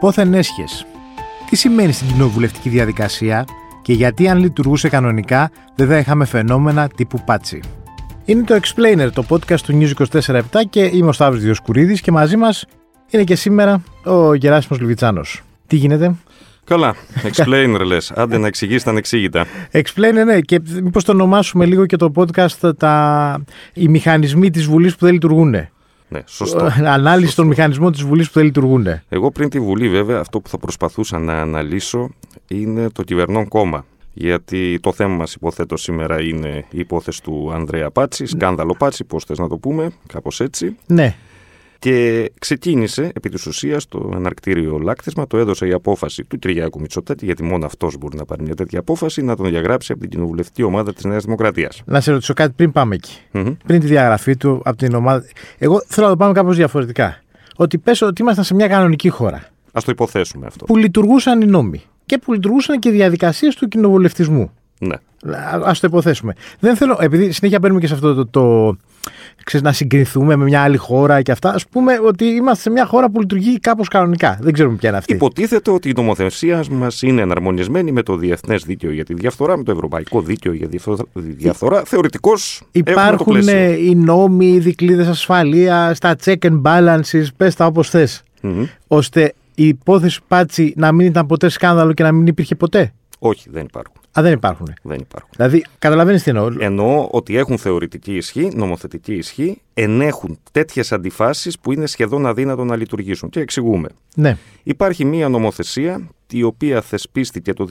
Πόθεν έσχες. Τι σημαίνει στην κοινοβουλευτική διαδικασία και γιατί αν λειτουργούσε κανονικά δεν θα είχαμε φαινόμενα τύπου πάτσι. Είναι το Explainer, το podcast του News 24-7 και είμαι ο Σταύρος Διοσκουρίδης και μαζί μας είναι και σήμερα ο Γεράσιμος Λιβιτσάνος. Τι γίνεται; Καλά. Explainer λες. Άντε να εξηγήσεις τα ανεξήγητα. Explainer, ναι. Και μήπως το ονομάσουμε λίγο και το podcast τα... οι μηχανισμοί της Βουλής που δεν λειτουργούν. Ναι, σωστό. Ανάλυση σωστό. των μηχανισμών της Βουλής που δεν λειτουργούν. Εγώ πριν τη Βουλή, βέβαια, αυτό που θα προσπαθούσα να αναλύσω είναι το κυβερνών κόμμα. Γιατί το θέμα μας, υποθέτω, σήμερα είναι η υπόθεση του Ανδρέα Πάτσι, σκάνδαλο Πάτσι, πώς θες να το πούμε, κάπως έτσι. Ναι. Και ξεκίνησε επί της ουσίας το αναρκτήριο λάκτισμα, το έδωσε η απόφαση του Κυριάκου Μητσοτάκη, γιατί μόνο αυτός μπορεί να πάρει μια τέτοια απόφαση, να τον διαγράψει από την κοινοβουλευτική ομάδα της Νέας Δημοκρατίας. Να σε ρωτήσω κάτι πριν πάμε εκεί. Mm-hmm. Πριν τη διαγραφή του από την ομάδα. Εγώ θέλω να το πάμε κάπως διαφορετικά. Ότι πέσω ότι ήμασταν σε μια κανονική χώρα. Α το υποθέσουμε αυτό. Που λειτουργούσαν οι νόμοι και που λειτουργούσαν και οι διαδικασίες του κοινοβουλευτισμού. Ναι. Α το υποθέσουμε. Δεν θέλω, επειδή συνέχεια παίρνουμε και σε αυτό το, το, ξέρεις, να συγκριθούμε με μια άλλη χώρα και αυτά, ας πούμε ότι είμαστε σε μια χώρα που λειτουργεί κάπως κανονικά. Δεν ξέρουμε ποια είναι αυτή. Υποτίθεται ότι η νομοθεσία μας είναι εναρμονισμένη με το διεθνές δίκαιο για τη διαφθορά, με το ευρωπαϊκό δίκαιο για τη διαφθορά. Θεωρητικώς υπάρχουν οι νόμοι, οι δικλείδες ασφαλείας, τα check and balances, πες τα όπως θες. Mm-hmm. ώστε η υπόθεση Πάτσι να μην ήταν ποτέ σκάνδαλο και να μην υπήρχε ποτέ. Όχι, δεν υπάρχουν. Α, δεν υπάρχουν. Δεν υπάρχουν. Δηλαδή, καταλαβαίνεις τι εννοώ. Εννοώ ότι έχουν θεωρητική ισχύ, νομοθετική ισχύ, ενέχουν τέτοιες αντιφάσεις που είναι σχεδόν αδύνατο να λειτουργήσουν. Και εξηγούμε. Ναι. Υπάρχει μία νομοθεσία η οποία θεσπίστηκε το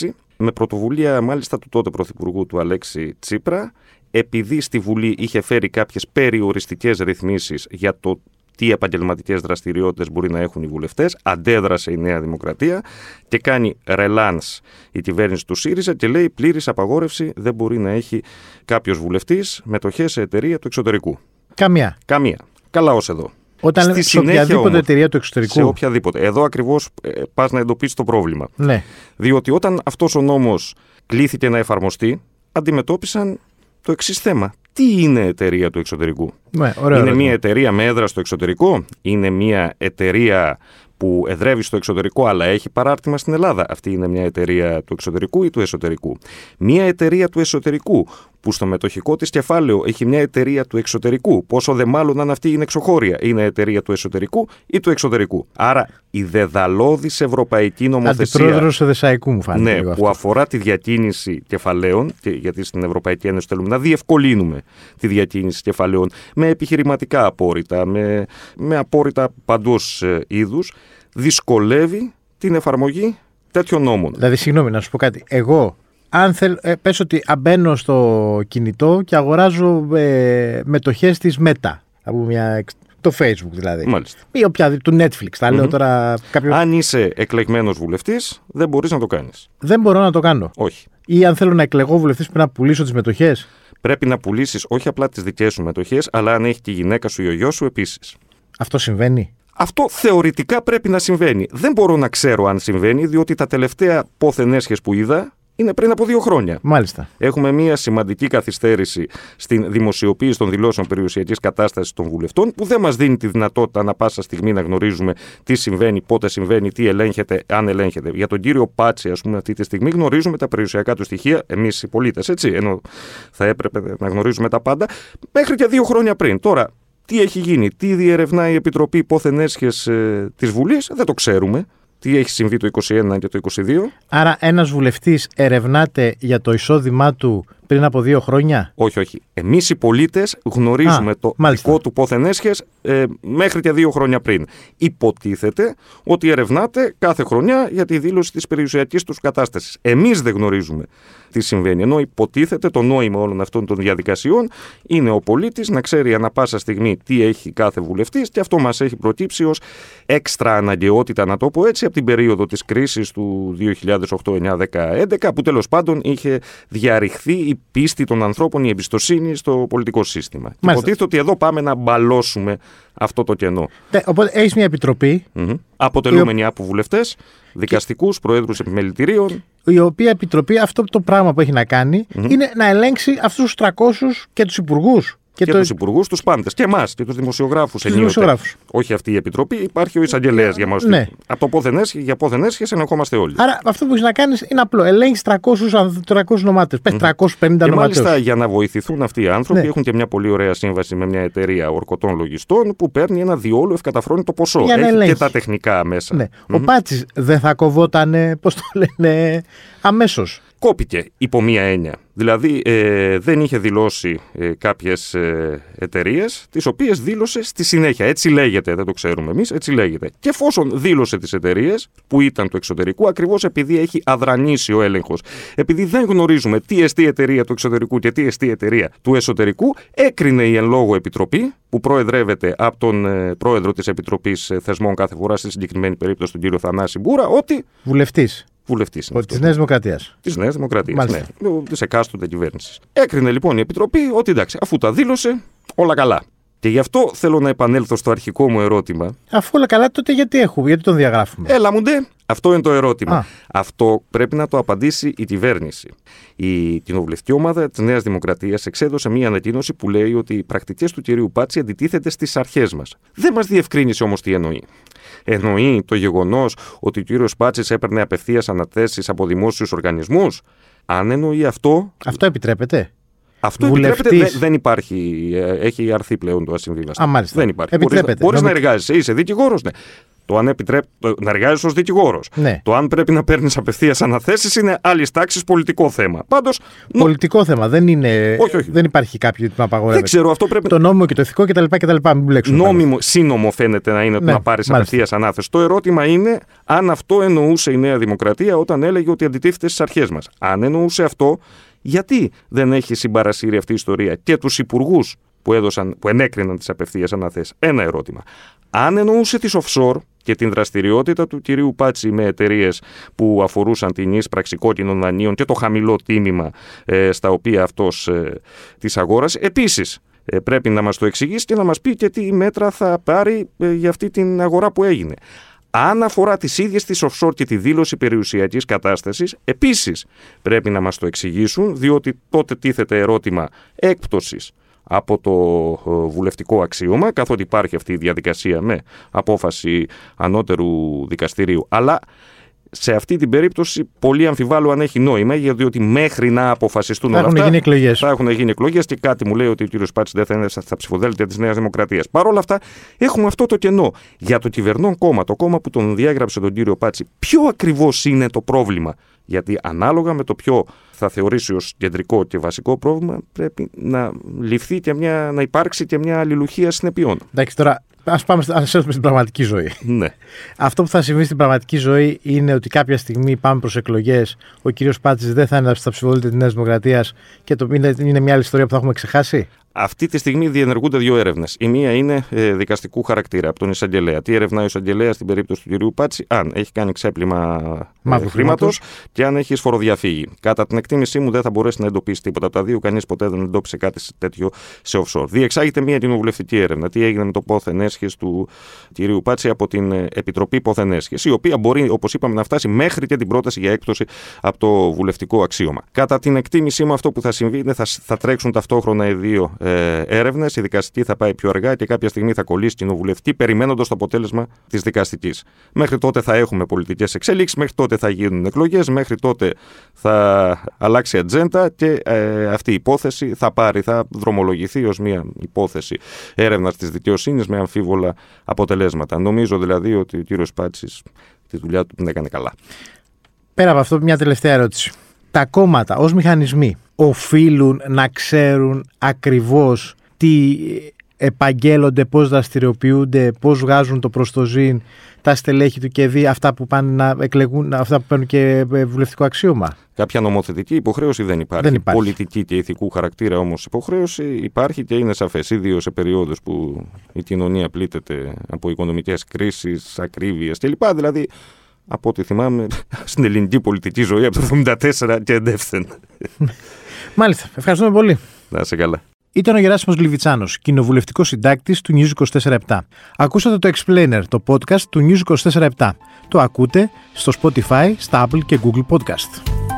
2016 με πρωτοβουλία μάλιστα του τότε Πρωθυπουργού του Αλέξη Τσίπρα επειδή στη Βουλή είχε φέρει κάποιες περιοριστικές ρυθμίσεις για το τι επαγγελματικές δραστηριότητες μπορεί να έχουν οι βουλευτές. Αντέδρασε η Νέα Δημοκρατία και κάνει ρελάνς η κυβέρνηση του ΣΥΡΙΖΑ και λέει πλήρης απαγόρευση δεν μπορεί να έχει κάποιος βουλευτής μετοχές σε εταιρεία του εξωτερικού. Καμία. Καμία. Καλά ως εδώ. Όταν Στη σε οποιαδήποτε όμως, εταιρεία του εξωτερικού. Σε οποιαδήποτε. Εδώ ακριβώς ε, πας να εντοπίσεις το πρόβλημα. Ναι. Διότι όταν αυτός ο νόμος κλήθηκε να εφαρμοστεί, αντιμετώπισαν το εξής θέμα τι είναι εταιρεία του εξωτερικού; Ναι, ωραία, είναι ωραία. μια εταιρεία με έδρα στο εξωτερικό, είναι μια εταιρεία που εδρεύει στο εξωτερικό αλλά έχει παράρτημα στην Ελλάδα; Αυτή είναι μια εταιρεία του εξωτερικού ή του εσωτερικού; Μια εταιρεία του εσωτερικού που στο μετοχικό της κεφάλαιο έχει μια εταιρεία του εξωτερικού. Πόσο δε μάλλον αν αυτή είναι εξωχώρια, είναι εταιρεία του εσωτερικού ή του εξωτερικού. Άρα η δεδαλώδης ευρωπαϊκή νομοθεσία. Αντιπρόεδρος Εδεσαϊκού μου φάνηκε. Ναι, που αφορά τη διακίνηση κεφαλαίων, γιατί στην Ευρωπαϊκή Ένωση θέλουμε να διευκολύνουμε τη διακίνηση κεφαλαίων με επιχειρηματικά απόρριτα, με, με απόρριτα παντός είδους, δυσκολεύει την εφαρμογή τέτοιων νόμων. Δηλαδή, συγγνώμη, να σου πω κάτι. Εγώ αν θέλ, ε, πες ότι μπαίνω στο κινητό και αγοράζω ε, μετοχές της Meta, από μια, το Facebook δηλαδή. Μάλιστα. Ή οποιαδήποτε, του Netflix. Τα mm-hmm. λέω τώρα κάποιο... Αν είσαι εκλεγμένος βουλευτής, δεν μπορείς να το κάνεις. Δεν μπορώ να το κάνω. Όχι. Ή αν θέλω να εκλεγώ βουλευτής, πρέπει να πουλήσω τις μετοχές. Πρέπει να πουλήσεις όχι απλά τις δικές σου μετοχές, αλλά αν έχει και η γυναίκα σου ή ο γιος σου επίσης. Αυτό συμβαίνει; Αυτό θεωρητικά πρέπει να συμβαίνει. Δεν μπορώ να ξέρω αν συμβαίνει, διότι τα τελευταία πόθεν έσχες που είδα είναι πριν από δύο χρόνια. Μάλιστα. Έχουμε μια σημαντική καθυστέρηση στην δημοσιοποίηση των δηλώσεων περιουσιακής κατάστασης των βουλευτών, που δεν μας δίνει τη δυνατότητα να πάσα στιγμή να γνωρίζουμε τι συμβαίνει, πότε συμβαίνει, τι ελέγχεται, αν ελέγχεται. Για τον κύριο Πάτση, ας πούμε, αυτή τη στιγμή γνωρίζουμε τα περιουσιακά του στοιχεία, εμείς οι πολίτες, έτσι, ενώ θα έπρεπε να γνωρίζουμε τα πάντα, μέχρι και δύο χρόνια πριν. Τώρα, τι έχει γίνει, τι διερευνάει η Επιτροπή Πόθεν Έσχες ε, της Βουλής, δεν το ξέρουμε τι έχει συμβεί το 21 και το 22. Άρα ένας βουλευτής ερευνάται για το εισόδημά του πριν από δύο χρόνια; Όχι, όχι. Εμείς οι πολίτες γνωρίζουμε Α, το μάλιστα. δικό του πόθεν έσχες ε, μέχρι και δύο χρόνια πριν. Υποτίθεται ότι ερευνάται κάθε χρονιά για τη δήλωση της περιουσιακής τους κατάστασης. Εμείς δεν γνωρίζουμε τι συμβαίνει. Ενώ υποτίθεται το νόημα όλων αυτών των διαδικασιών είναι ο πολίτης να ξέρει ανα πάσα στιγμή τι έχει κάθε βουλευτής και αυτό μας έχει προτύψει ως έξτρα αναγκαιότητα, να το πω έτσι, από την περίοδο της κρίσης του 2008-2011 που τέλος πάντων είχε διαρριχθεί η πίστη των ανθρώπων, η εμπιστοσύνη στο πολιτικό σύστημα. Και Μάλιστα. υποτίθεται ότι εδώ πάμε να μπαλώσουμε αυτό το κενό. Ναι, οπότε έχεις μια επιτροπή, Μμμ. Αποτελούμενοι από βουλευτές, δικαστικούς, προέδρους επιμελητηρίων. η οποία επιτροπή αυτό το πράγμα που έχει να κανει είναι να ελέγξει αυτούς τους 300 και τους υπουργούς. Και, το... τους υπουργούς, τους πάντες. Και εμάς και τους δημοσιογράφους. Τους δημοσιογράφους. Όχι αυτή η επιτροπή, υπάρχει ο εισαγγελέας για μας. Ναι. Από το πόθεν έσχε, για πόθεν έσχε, ενεχόμαστε όλοι. Άρα αυτό που έχεις να κάνεις είναι απλό. Ελέγχεις 300, 300 νομάτες. Πες 350 Και νομάτε. μάλιστα για να βοηθηθούν αυτοί οι άνθρωποι Ναι. έχουν και μια πολύ ωραία σύμβαση με μια εταιρεία ορκωτών λογιστών που παίρνει ένα διόλου ευκαταφρόνητο ποσό. Για να Έχει ελέγχεις. και τα τεχνικά μέσα. Ναι. Ο Πάτσης δεν θα κοβότανε, πώς το λένε, αμέσως. Κόπηκε υπό μία έννοια. Δηλαδή ε, δεν είχε δηλώσει ε, κάποιες ε, εταιρείες, τις οποίες δήλωσε στη συνέχεια. Έτσι λέγεται, δεν το ξέρουμε εμείς, έτσι λέγεται. Και εφόσον δήλωσε τις εταιρείες που ήταν του εξωτερικού, ακριβώς επειδή έχει αδρανήσει ο έλεγχος, επειδή δεν γνωρίζουμε τι εστί εταιρεία του εξωτερικού και τι εστί εταιρεία του εσωτερικού, έκρινε η εν λόγω επιτροπή, που προεδρεύεται από τον ε, πρόεδρο της Επιτροπής ε, Θεσμών κάθε φορά, στη συγκεκριμένη περίπτωση τον κύριο Θανάση Μπούρα, ότι Βουλευτής βουλευτής είναι της Νέας Δημοκρατίας. της Νέας Δημοκρατίας. Μάλιστα. Ναι, της εκάστοτε κυβέρνησης. Έκρινε λοιπόν η Επιτροπή ότι εντάξει, αφού τα δήλωσε, όλα καλά. Και γι' αυτό θέλω να επανέλθω στο αρχικό μου ερώτημα. Αφού όλα καλά, τότε γιατί έχουμε, γιατί τον διαγράφουμε; Έλα μου ντε, αυτό είναι το ερώτημα. Α. Αυτό πρέπει να το απαντήσει η κυβέρνηση. Η κοινοβουλευτική ομάδα της Νέας Δημοκρατίας εξέδωσε μία ανακοίνωση που λέει ότι οι πρακτικές του κυρίου Πάτση αντιτίθεται στις αρχές μας. Δεν μας διευκρίνησε όμως τι εννοεί. Εννοεί το γεγονός ότι ο κύριος Πάτσης έπαιρνε απευθείας αναθέσεις από δημόσιους οργανισμούς; Αν εννοεί αυτό, Αυτό επιτρέπεται; αυτό Βουλευτής; επιτρέπεται. Δεν, δεν υπάρχει. ε, Έχει αρθεί πλέον το ασυμβίβαστο. Α, μάλιστα. Δεν υπάρχει. Επιτρέπεται. Μπορείς να Νομικ- εργάζεσαι. Είσαι δικηγόρος, ναι. Το αν επιτρέπ... το να εργάζεσαι ως δικηγόρος. Ναι. Το αν πρέπει να παίρνεις απευθείας αναθέσεις είναι άλλης τάξης πολιτικό θέμα. Πάντως. Πολιτικό θέμα. Δεν, είναι, Όχι, όχι. δεν υπάρχει κάποιο που να απαγορεύεται. Δεν ξέρω, αυτό πρέπει. Το νόμιμο και το ηθικό κτλ. κτλ. Μην μπλέξουμε. Νόμιμο, σύνομο φαίνεται να είναι το Ναι, να πάρεις μάλιστα. απευθείας ανάθεση. Το ερώτημα είναι αν αυτό εννοούσε η Νέα Δημοκρατία όταν έλεγε ότι αντιτίθεται στις αρχές μας. Αν εννοούσε αυτό, γιατί δεν έχει συμπαρασύρει αυτή η ιστορία και τους υπουργούς που, έδωσαν, που ενέκριναν τις απευθείας αναθέσεις. Ένα ερώτημα. Αν εννοούσε τι offshore και την δραστηριότητα του κυρίου Πάτσι με εταιρείες που αφορούσαν την ίσπραξη κόκκινων δανείων και το χαμηλό τίμημα ε, στα οποία αυτός ε, τι αγόρασε, επίσης ε, πρέπει να μας το εξηγήσει και να μας πει και τι μέτρα θα πάρει ε, για αυτή την αγορά που έγινε. Αν αφορά τις ίδιες τις offshore και τη δήλωση περιουσιακής κατάστασης, επίσης πρέπει να μας το εξηγήσουν, διότι τότε τίθεται ερώτημα έκπτωσης από το ε, βουλευτικό αξίωμα, καθότι υπάρχει αυτή η διαδικασία με απόφαση ανώτερου δικαστηρίου. Αλλά σε αυτή την περίπτωση πολύ αμφιβάλλω αν έχει νόημα, γιατί μέχρι να αποφασιστούν Θα όλα έχουν αυτά, γίνει εκλογές. θα έχουν γίνει εκλογές και κάτι μου λέει ότι ο κύριος Πάτση δεν θα είναι στα στα ψηφοδέλτια της Νέας Δημοκρατίας. Παρ' όλα αυτά, έχουμε αυτό το κενό. Για το κυβερνών κόμμα, το κόμμα που τον διάγραψε τον κύριο Πάτση, ποιο ακριβώς είναι το πρόβλημα; Γιατί ανάλογα με το ποιο θα θεωρήσει ως κεντρικό και βασικό πρόβλημα, πρέπει να ληφθεί και μια, να υπάρξει και μια αλληλουχία συνεπειών. Εντάξει, τώρα ας πάμε ας έρθουμε στην πραγματική ζωή. Ναι. Αυτό που θα συμβεί στην πραγματική ζωή είναι ότι κάποια στιγμή πάμε προς εκλογές. Ο κύριος Πάτση δεν θα είναι στα ψηφοδέλτια της Νέας Δημοκρατίας και το είναι, είναι μια άλλη ιστορία που θα έχουμε ξεχάσει; Αυτή τη στιγμή διενεργούνται δύο έρευνες. Η μία είναι ε, δικαστικού χαρακτήρα από τον εισαγγελέα. Τι ερευνάει ο εισαγγελέας στην περίπτωση του κυρίου Πάτση, αν έχει κάνει ξέπλυμα Μαύρου χρήματος χρήματος. και αν έχει φοροδιαφύγει. Κατά την εκτίμησή μου, δεν θα μπορέσει να εντοπίσει τίποτα από τα δύο. Κανείς ποτέ δεν εντόπισε κάτι τέτοιο σε offshore. Διεξάγεται μια κοινοβουλευτική έρευνα. Τι έγινε με το πόθεν έσχε του κυρίου Πάτση από την ε, Επιτροπή Πόθεν Έσχες, η οποία μπορεί, όπως είπαμε, να φτάσει μέχρι και την πρόταση για έκπτωση από το βουλευτικό αξίωμα. Κατά την εκτίμησή μου, αυτό που θα συμβεί είναι θα, θα τρέξουν ταυτόχρονα οι δύο ε, έρευνες. Η δικαστική θα πάει πιο αργά και κάποια στιγμή θα κολλήσει κοινοβουλευτική, περιμένοντας το αποτέλεσμα της δικαστικής. Μέχρι τότε θα έχουμε πολιτικές εξέλιξει, μέχρι τότε θα γίνουν εκλογές, μέχρι τότε θα αλλάξει ατζέντα και ε, αυτή η υπόθεση θα πάρει, θα δρομολογηθεί ως μια υπόθεση έρευνας της δικαιοσύνης με αμφίβολα αποτελέσματα. Νομίζω δηλαδή ότι ο κύριος Πάτσης τη δουλειά του την έκανε καλά. Πέρα από αυτό, μια τελευταία ερώτηση. Τα κόμματα ως μηχανισμοί οφείλουν να ξέρουν ακριβώς τι επαγγέλλονται, πώς δραστηριοποιούνται, πώς βγάζουν το προστοζήν τα στελέχη του και δει αυτά που πάνε να εκλεγούν, αυτά που παίρνουν και ε, βουλευτικό αξίωμα. Κάποια νομοθετική υποχρέωση δεν υπάρχει. Δεν υπάρχει. Πολιτική και ηθικού χαρακτήρα όμως υποχρέωση υπάρχει και είναι σαφές. Ιδίως σε περιόδου που η κοινωνία πλήττεται από οικονομικές κρίσεις, ακρίβειες κλπ. Δηλαδή, από ό,τι θυμάμαι, στην ελληνική πολιτική ζωή από το 1974 και εντεύθεν. Μάλιστα. Ευχαριστούμε πολύ. Να είσαι καλά. Ήταν ο Γεράσιμος Λιβιτσάνος, κοινοβουλευτικός συντάκτης του News 24-7. Ακούσατε το Explainer, το podcast του News 24-7. Το ακούτε στο Spotify, στα Apple και Google Podcast.